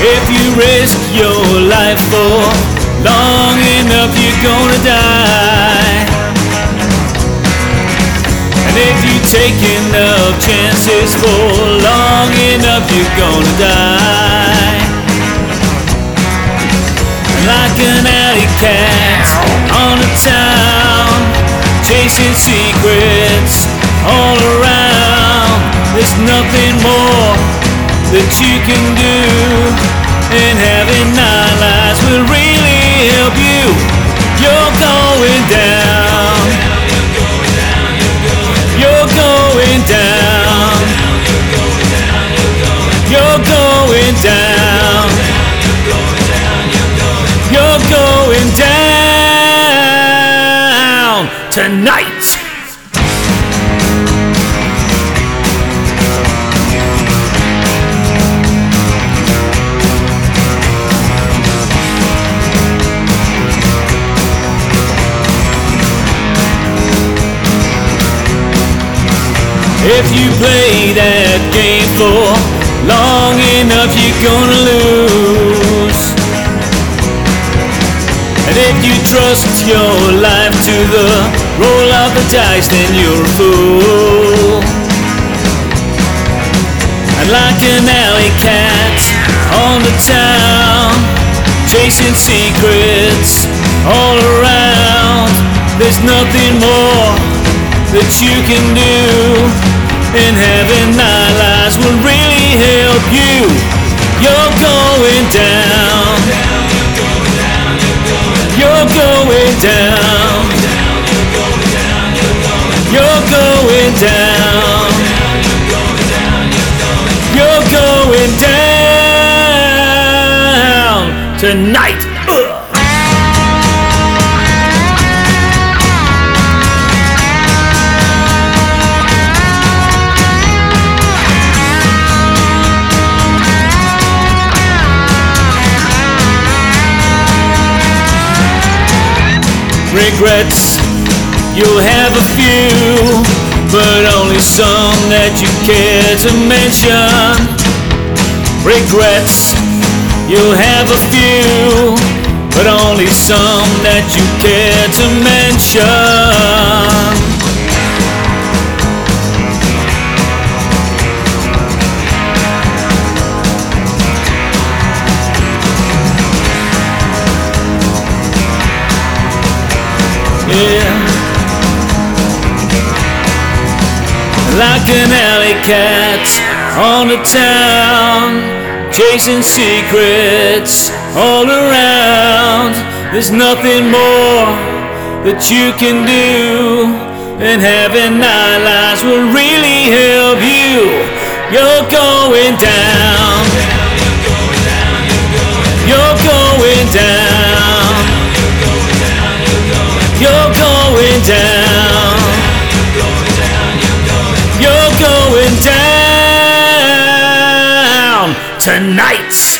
If you risk your life for long enough, you're gonna die. And if you take enough chances for long enough, you're gonna die. Like an alley cat on the town, chasing secrets all around. There's nothing more that you can do, and having nine lives will really help you. You're going down. You're going down. You're going down. You're going down tonight. If you play that game for long enough, you're gonna lose. And if you trust your life to the roll of the dice, then you're a fool. And like an alley cat on the town, chasing secrets all around, there's nothing more that you can do. And having nine lives will really help you. You're going down. You're going down. You're going down. You're going down tonight. Regrets. You'll have a few, but only some that you care to mention. Regrets. You'll have a few, but only some that you care to mention. Like an alley cat on the town, chasing secrets all around. There's nothing more that you can do, and having nine will really help you. You're going down. going down tonight.